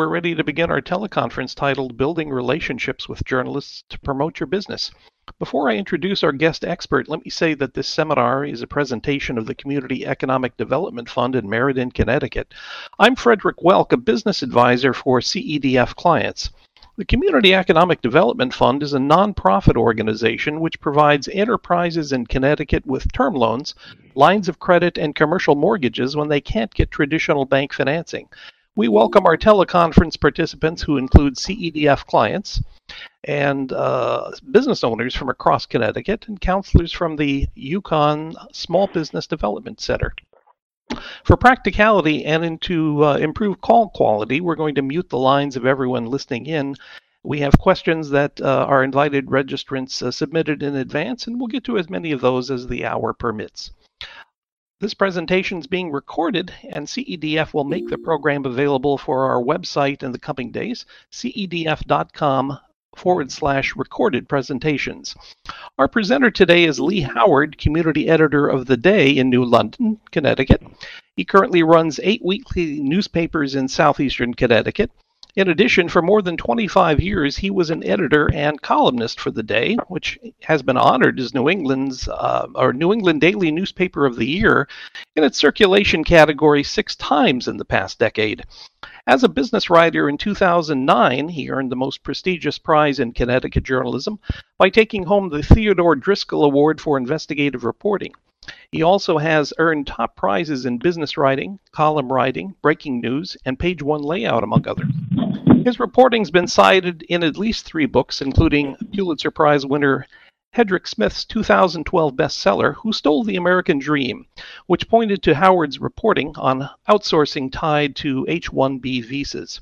we're ready to begin our teleconference titled Building Relationships with Journalists to Promote Your Business. Before I introduce our guest expert, let me say that this seminar is a presentation of the Community Economic Development Fund in Meriden, Connecticut. I'm Frederick Welk, a business advisor for CEDF clients. The Community Economic Development Fund is a nonprofit organization which provides enterprises in Connecticut with term loans, lines of credit, and commercial mortgages when they can't get traditional bank financing. We welcome our teleconference participants who include CEDF clients and uh, business owners from across Connecticut and counselors from the UConn Small Business Development Center. For practicality and to uh, improve call quality, we're going to mute the lines of everyone listening in. We have questions that uh, our invited registrants uh, submitted in advance, and we'll get to as many of those as the hour permits. This presentation is being recorded, and CEDF will make the program available for our website in the coming days, cedf.com forward slash recorded presentations. Our presenter today is Lee Howard, community editor of The Day in New London, Connecticut. He currently runs eight weekly newspapers in southeastern Connecticut. In addition, for more than 25 years, he was an editor and columnist for The Day, which has been honored as New England's uh, or New England Daily Newspaper of the Year in its circulation category six times in the past decade. As a business writer in 2009, he earned the most prestigious prize in Connecticut journalism by taking home the Theodore Driscoll Award for Investigative Reporting. He also has earned top prizes in business writing, column writing, breaking news, and page one layout, among others. His reporting's been cited in at least three books, including Pulitzer Prize winner Hedrick Smith's 2012 bestseller, Who Stole the American Dream, which pointed to Howard's reporting on outsourcing tied to H 1B visas.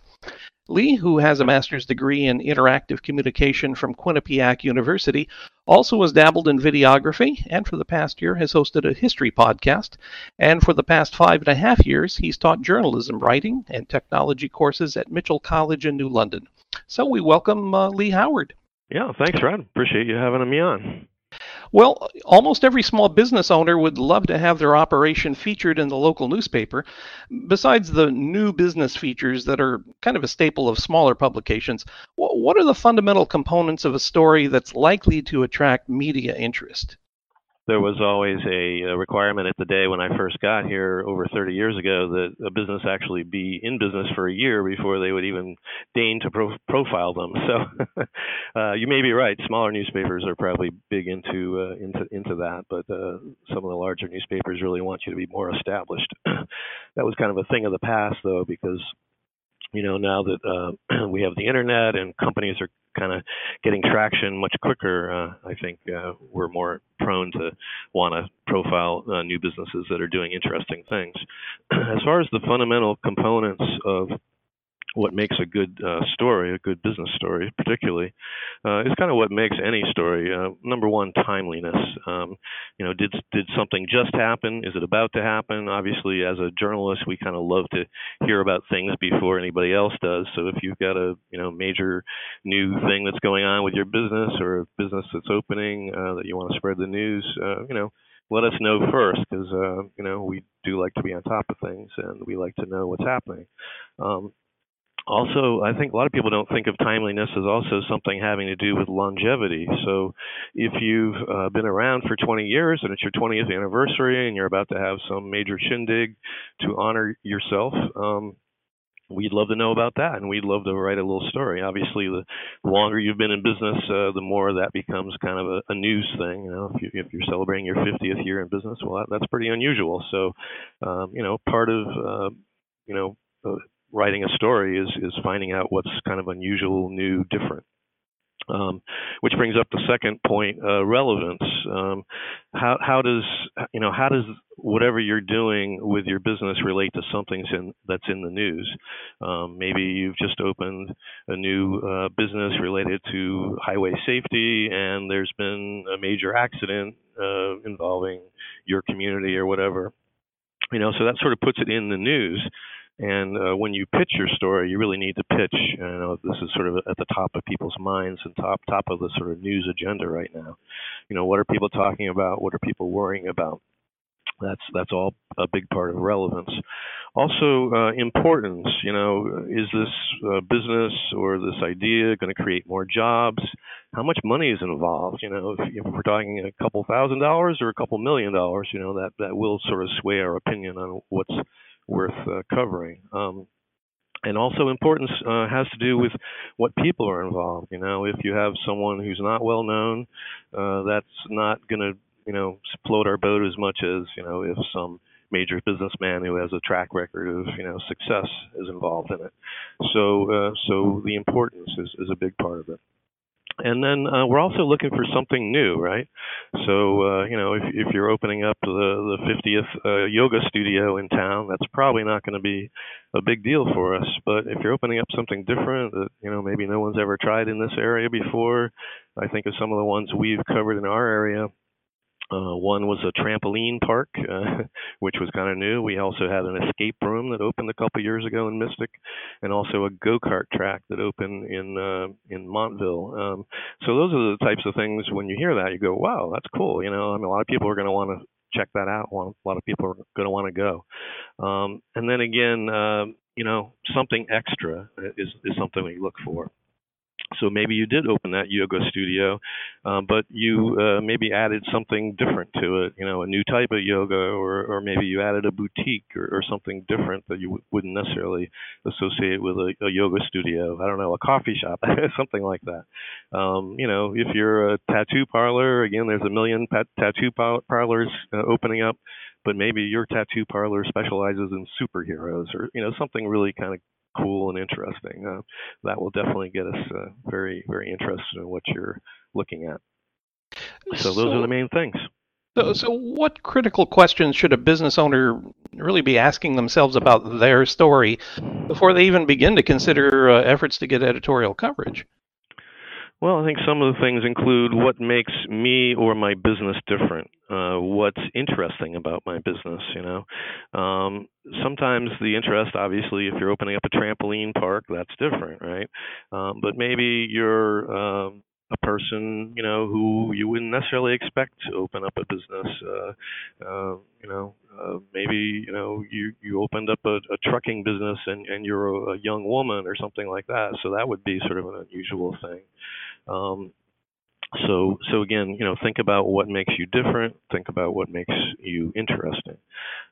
Lee, who has a master's degree in interactive communication from Quinnipiac University, also has dabbled in videography and for the past year has hosted a history podcast. And for the past five and a half years, he's taught journalism writing and technology courses at Mitchell College in New London. So we welcome uh, Lee Howard. Yeah, thanks, Rod. Appreciate you having me on. Well, almost every small business owner would love to have their operation featured in the local newspaper. Besides the new business features that are kind of a staple of smaller publications, what are the fundamental components of a story that's likely to attract media interest? There was always a, requirement at the day when I first got here over 30 years ago that a business actually be in business for a year before they would even deign to pro- profile them. So uh, you may be right. Smaller newspapers are probably big into uh, into into that, but uh, some of the larger newspapers really want you to be more established. that was kind of a thing of the past, though, because you know now that uh, we have the internet and companies are kind of getting traction much quicker, uh, I think uh, we're more prone to want to profile uh, new businesses that are doing interesting things. as far as the fundamental components of what makes a good uh, story, a good business story, particularly, uh, is kind of what makes any story. Uh, number one, timeliness. Um, you know, did did something just happen? Is it about to happen? Obviously, as a journalist, we kind of love to hear about things before anybody else does. So if you've got a you know major new thing that's going on with your business or a business that's opening uh, that you want to spread the news, uh, you know let us know first because uh, you know we do like to be on top of things and we like to know what's happening. Um, also, I think a lot of people don't think of timeliness as also something having to do with longevity. So, if you've uh, been around for 20 years and it's your 20th anniversary and you're about to have some major shindig to honor yourself, um, we'd love to know about that and we'd love to write a little story. Obviously, the longer you've been in business, uh, the more that becomes kind of a, a news thing. You know, if, you, you're celebrating your 50th year in business, well, that, that's pretty unusual. So, um, you know, part of uh, you know uh, writing a story is is finding out what's kind of unusual, new, different. Um, which brings up the second point, uh, relevance. Um, how how does you know how does whatever you're doing with your business relate to something in, that's in the news? Um, maybe you've just opened a new uh, business related to highway safety, and there's been a major accident uh, involving your community or whatever. You know, so that sort of puts it in the news. And uh, when you pitch your story, you really need to pitch. You know, this is sort of at the top of people's minds and top top of the sort of news agenda right now. You know, what are people talking about? What are people worrying about? That's that's all a big part of relevance. Also, uh, importance. You know, is this uh, business or this idea going to create more jobs? How much money is involved? You know, if, if we're talking a couple thousand dollars or a couple million dollars, you know, that that will sort of sway our opinion on what's worth uh, covering. Um, and also importance uh, has to do with what people are involved. You know, if you have someone who's not well known, uh, that's not going to you know float our boat as much as you know if some major businessman who has a track record of you know success is involved in it. So uh, so the importance is, is a big part of it. And then uh, we're also looking for something new, right? So uh, you know, if if you're opening up the the 50th uh, yoga studio in town, that's probably not going to be a big deal for us. But if you're opening up something different that you know maybe no one's ever tried in this area before, I think of some of the ones we've covered in our area. Uh, one was a trampoline park, uh, which was kind of new. We also had an escape room that opened a couple years ago in Mystic, and also a go-kart track that opened in uh, in Montville. Um, so those are the types of things. When you hear that, you go, "Wow, that's cool." You know, I mean, a lot of people are going to want to check that out. A lot of people are going to want to go. Um, and then again, uh, you know, something extra is is something we look for. So maybe you did open that yoga studio, um, but you uh, maybe added something different to it. You know, a new type of yoga, or or maybe you added a boutique or, or something different that you w- wouldn't necessarily associate with a, a yoga studio. I don't know, a coffee shop, something like that. Um, you know, if you're a tattoo parlor, again, there's a million pat- tattoo parlors uh, opening up but maybe your tattoo parlor specializes in superheroes or you know something really kind of cool and interesting. Uh, that will definitely get us uh, very, very interested in what you're looking at. So, so those are the main things. So, so, what critical questions should a business owner really be asking themselves about their story before they even begin to consider uh, efforts to get editorial coverage? Well, I think some of the things include what makes me or my business different. Uh, what's interesting about my business, you know. Um, sometimes the interest, obviously, if you're opening up a trampoline park, that's different, right? Um, but maybe you're um, a person, you know, who you wouldn't necessarily expect to open up a business. Uh, uh, you know, uh, maybe you know you you opened up a, a trucking business and and you're a, a young woman or something like that. So that would be sort of an unusual thing. Um, so, so again, you know, think about what makes you different. Think about what makes you interesting.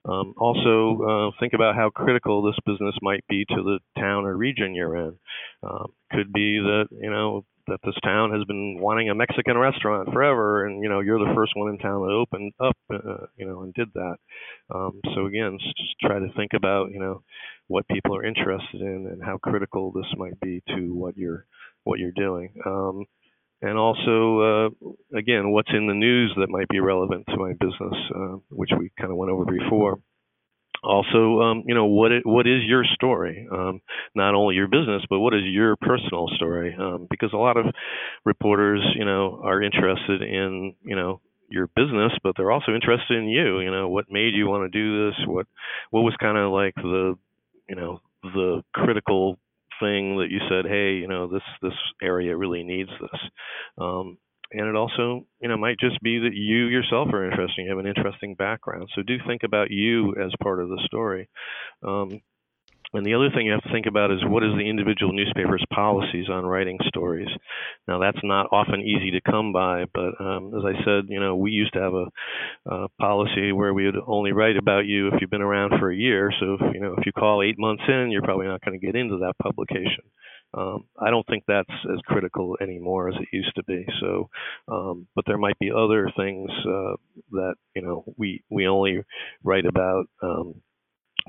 Um, also, uh, think about how critical this business might be to the town or region you're in. Um, could be that you know that this town has been wanting a Mexican restaurant forever, and you know you're the first one in town that opened up, uh, you know, and did that. Um, so again, just try to think about you know what people are interested in and how critical this might be to what you're what you're doing. Um, and also, uh, again, what's in the news that might be relevant to my business, uh, which we kind of went over before. Also, um, you know, what it, what is your story? Um, not only your business, but what is your personal story? Um, because a lot of reporters, you know, are interested in, you know, your business, but they're also interested in you. You know, what made you want to do this? What what was kind of like the, you know, the critical thing that you said, hey, you know, this this area really needs this. Um, and it also, you know, might just be that you yourself are interesting. You have an interesting background. So do think about you as part of the story. Um, and the other thing you have to think about is what is the individual newspaper's policies on writing stories. Now that's not often easy to come by, but um, as I said, you know, we used to have a, a policy where we would only write about you if you've been around for a year. So if, you know, if you call eight months in, you're probably not going to get into that publication. Um, I don't think that's as critical anymore as it used to be. So, um, but there might be other things uh, that you know we we only write about um,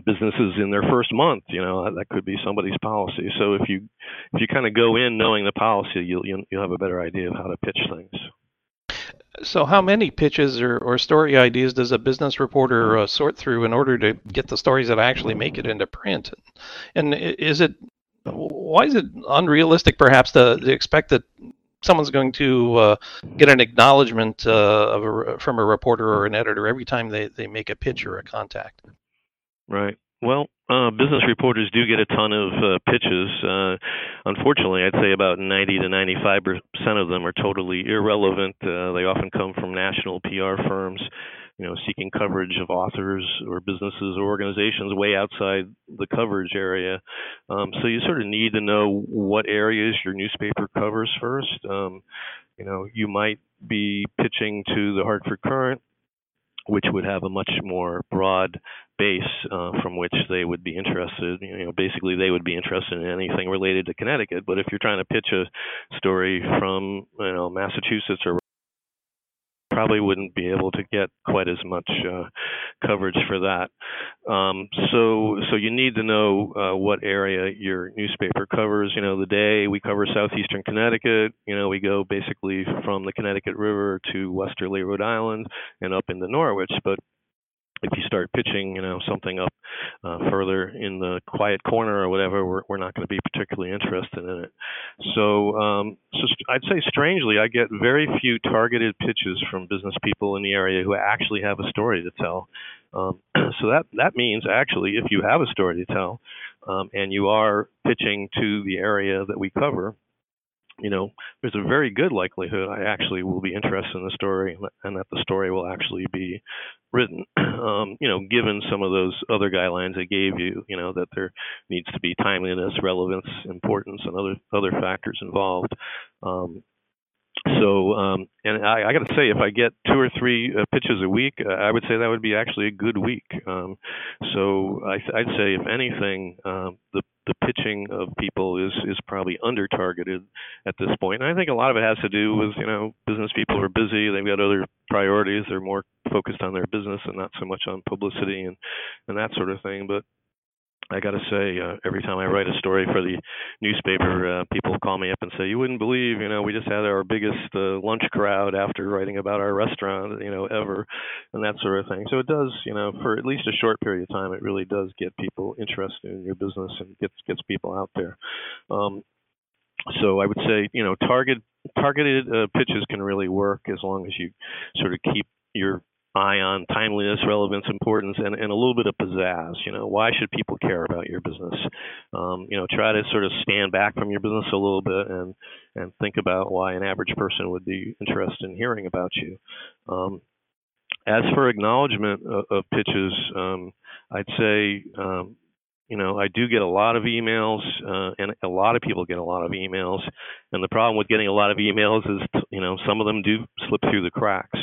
businesses in their first month you know that could be somebody's policy. So if you if you kind of go in knowing the policy you'll you'll have a better idea of how to pitch things. So how many pitches or, or story ideas does a business reporter uh, sort through in order to get the stories that actually make it into print? And is it why is it unrealistic perhaps to, to expect that someone's going to uh, get an acknowledgement uh, of a, from a reporter or an editor every time they, they make a pitch or a contact Right. Well, uh, business reporters do get a ton of uh, pitches. Uh, unfortunately, I'd say about 90 to 95 percent of them are totally irrelevant. Uh, they often come from national PR firms you know, seeking coverage of authors or businesses or organizations way outside the coverage area. Um, so you sort of need to know what areas your newspaper covers first. Um, you know, you might be pitching to the Hartford Courant which would have a much more broad base uh, from which they would be interested. You know, basically they would be interested in anything related to Connecticut. But if you're trying to pitch a story from you know Massachusetts or probably wouldn't be able to get quite as much uh, coverage for that. Um, so, so you need to know uh, what area your newspaper covers. You know, the day we cover southeastern Connecticut. You know, we go basically from the Connecticut River to westerly Rhode Island and up into Norwich. But if you start pitching, you know, something up uh, further in the quiet corner or whatever, we're, we're not going to be particularly interested in it. So, um, so I'd say strangely, I get very few targeted pitches from business people in the area who actually have a story to tell. Um, so that that means actually, if you have a story to tell, um, and you are pitching to the area that we cover, you know, there's a very good likelihood I actually will be interested in the story and that the story will actually be written. Um, you know, given some of those other guidelines I gave you, you know, that there needs to be timeliness, relevance, importance, and other other factors involved. Um, so, um, and I, I got to say, if I get two or three uh, pitches a week, uh, I would say that would be actually a good week. Um, so, I, I'd say, if anything, um, the the pitching of people is is probably under targeted at this point. And I think a lot of it has to do with you know business people are busy, they've got other priorities, they're more focused on their business and not so much on publicity and and that sort of thing. But I got to say, uh, every time I write a story for the newspaper, uh, people call me up and say, "You wouldn't believe, you know, we just had our biggest uh, lunch crowd after writing about our restaurant, you know, ever," and that sort of thing. So it does, you know, for at least a short period of time, it really does get people interested in your business and gets gets people out there. Um, so I would say, you know, target targeted uh, pitches can really work as long as you sort of keep your eye on timeliness, relevance, importance, and, and a little bit of pizzazz. You know, why should people care about your business? Um, you know, try to sort of stand back from your business a little bit and and think about why an average person would be interested in hearing about you. Um, as for acknowledgement of, of pitches, um, I'd say um, you know, I do get a lot of emails, uh, and a lot of people get a lot of emails. And the problem with getting a lot of emails is, you know, some of them do slip through the cracks.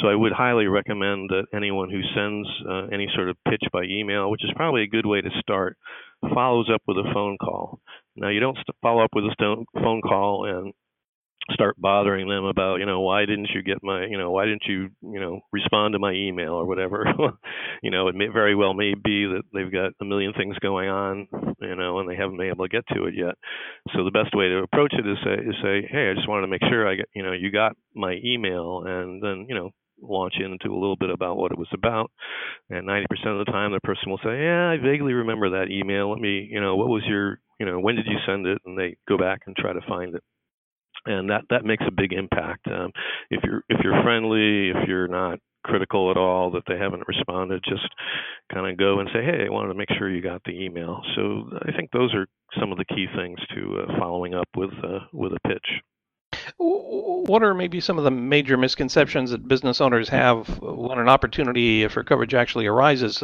So I would highly recommend that anyone who sends uh, any sort of pitch by email, which is probably a good way to start, follows up with a phone call. Now, you don't follow up with a phone call and start bothering them about you know why didn't you get my you know why didn't you you know respond to my email or whatever? You know it may very well may be that they've got a million things going on you know and they haven't been able to get to it yet. So the best way to approach it is say is say hey i just wanted to make sure i get you know you got my email and then you know launch into a little bit about what it was about. And 90% of the time the person will say yeah i vaguely remember that email. Let me you know what was your you know when did you send it? And they go back and try to find it and that that makes a big impact. Um, if you're if you're friendly, if you're not critical at all that they haven't responded, just kind of go and say, "Hey, I wanted to make sure you got the email." So I think those are some of the key things to uh, following up with uh, with a pitch. What are maybe some of the major misconceptions that business owners have when an opportunity for coverage actually arises?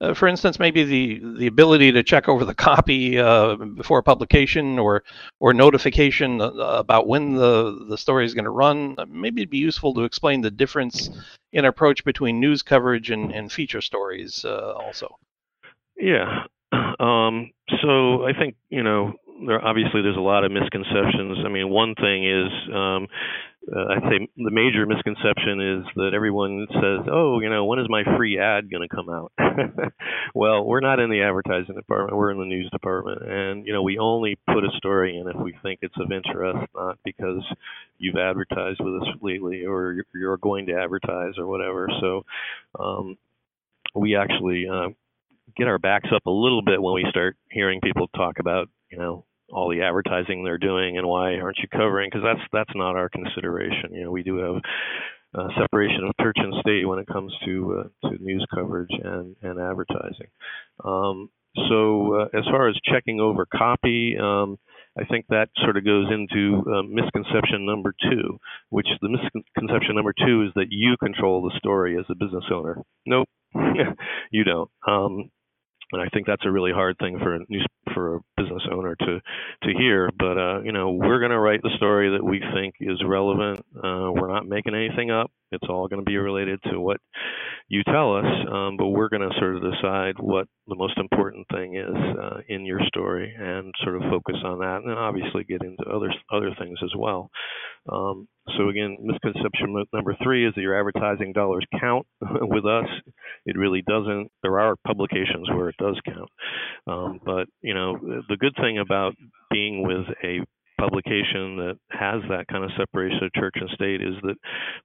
Uh, for instance, maybe the, the ability to check over the copy uh, before publication or or notification uh, about when the, the story is going to run. Maybe it'd be useful to explain the difference in approach between news coverage and, and feature stories uh, also. Yeah. Um, so I think you know there obviously there's a lot of misconceptions. I mean, one thing is um, uh, I'd say the major misconception is that everyone says, "Oh, you know, when is my free ad going to come out?" well, we're not in the advertising department; we're in the news department, and you know, we only put a story in if we think it's of interest, not because you've advertised with us lately or you're going to advertise or whatever. So, um, we actually uh, get our backs up a little bit when we start hearing people talk about, you know, all the advertising they're doing and why aren't you covering? Because that's that's not our consideration. You know, we do have uh, separation of church and state when it comes to uh, to news coverage and and advertising. Um, so uh, as far as checking over copy, um, I think that sort of goes into uh, misconception number two, which the misconception number two is that you control the story as a business owner. Nope, you don't. Um, and I think that's a really hard thing for a news for a business owner to to hear. But uh, you know, we're going to write the story that we think is relevant. Uh, we're not making anything up. It's all going to be related to what you tell us, um, but we're going to sort of decide what the most important thing is uh, in your story and sort of focus on that, and obviously get into other other things as well. Um, so again, misconception number three is that your advertising dollars count with us. It really doesn't. There are publications where it does count, um, but you know the good thing about being with a publication that has that kind of separation of church and state is that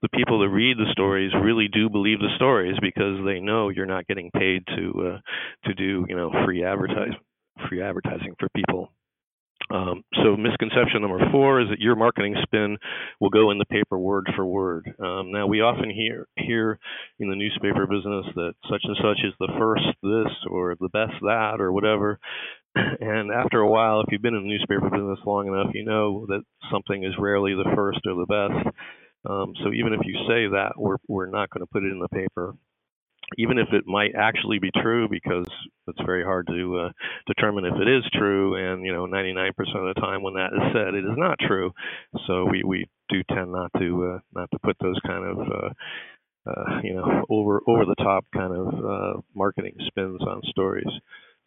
the people that read the stories really do believe the stories because they know you're not getting paid to uh, to do you know free advertising free advertising for people um, so misconception number four is that your marketing spin will go in the paper word for word. Um, now we often hear hear in the newspaper business that such and such is the first this or the best that or whatever. And after a while, if you've been in the newspaper business long enough, you know that something is rarely the first or the best. Um, so even if you say that, we're we're not going to put it in the paper even if it might actually be true, because it's very hard to uh, determine if it is true, and you know, 99% of the time when that is said, it is not true. So we we do tend not to uh, not to put those kind of uh, uh, you know over over the top kind of uh, marketing spins on stories.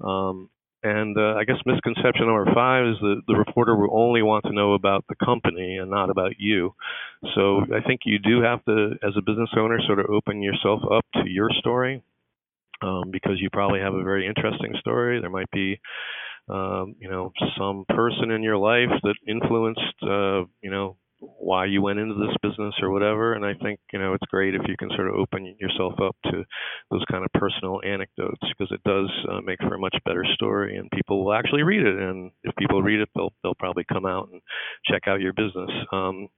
Um, and uh, I guess misconception number five is that the reporter will only want to know about the company and not about you. So I think you do have to, as a business owner, sort of open yourself up to your story um, because you probably have a very interesting story. There might be, um, you know, some person in your life that influenced, uh, you know, why you went into this business or whatever. And I think, you know, it's great if you can sort of open yourself up to those kind of personal anecdotes because it does uh, make for a much better story and people will actually read it. And if people read it, they'll, they'll probably come out and check out your business. Um,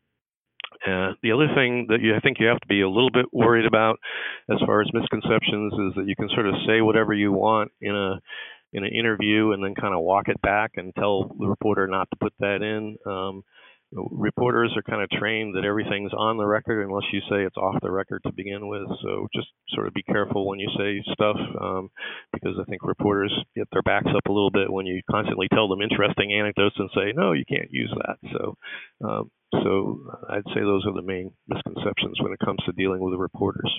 uh, the other thing that you, I think you have to be a little bit worried about as far as misconceptions is that you can sort of say whatever you want in a in an interview and then kind of walk it back and tell the reporter not to put that in. Um, reporters are kind of trained that everything's on the record unless you say it's off the record to begin with. So just sort of be careful when you say stuff um, because I think reporters get their backs up a little bit when you constantly tell them interesting anecdotes and say, no, you can't use that. So, um, so I'd say those are the main misconceptions when it comes to dealing with the reporters.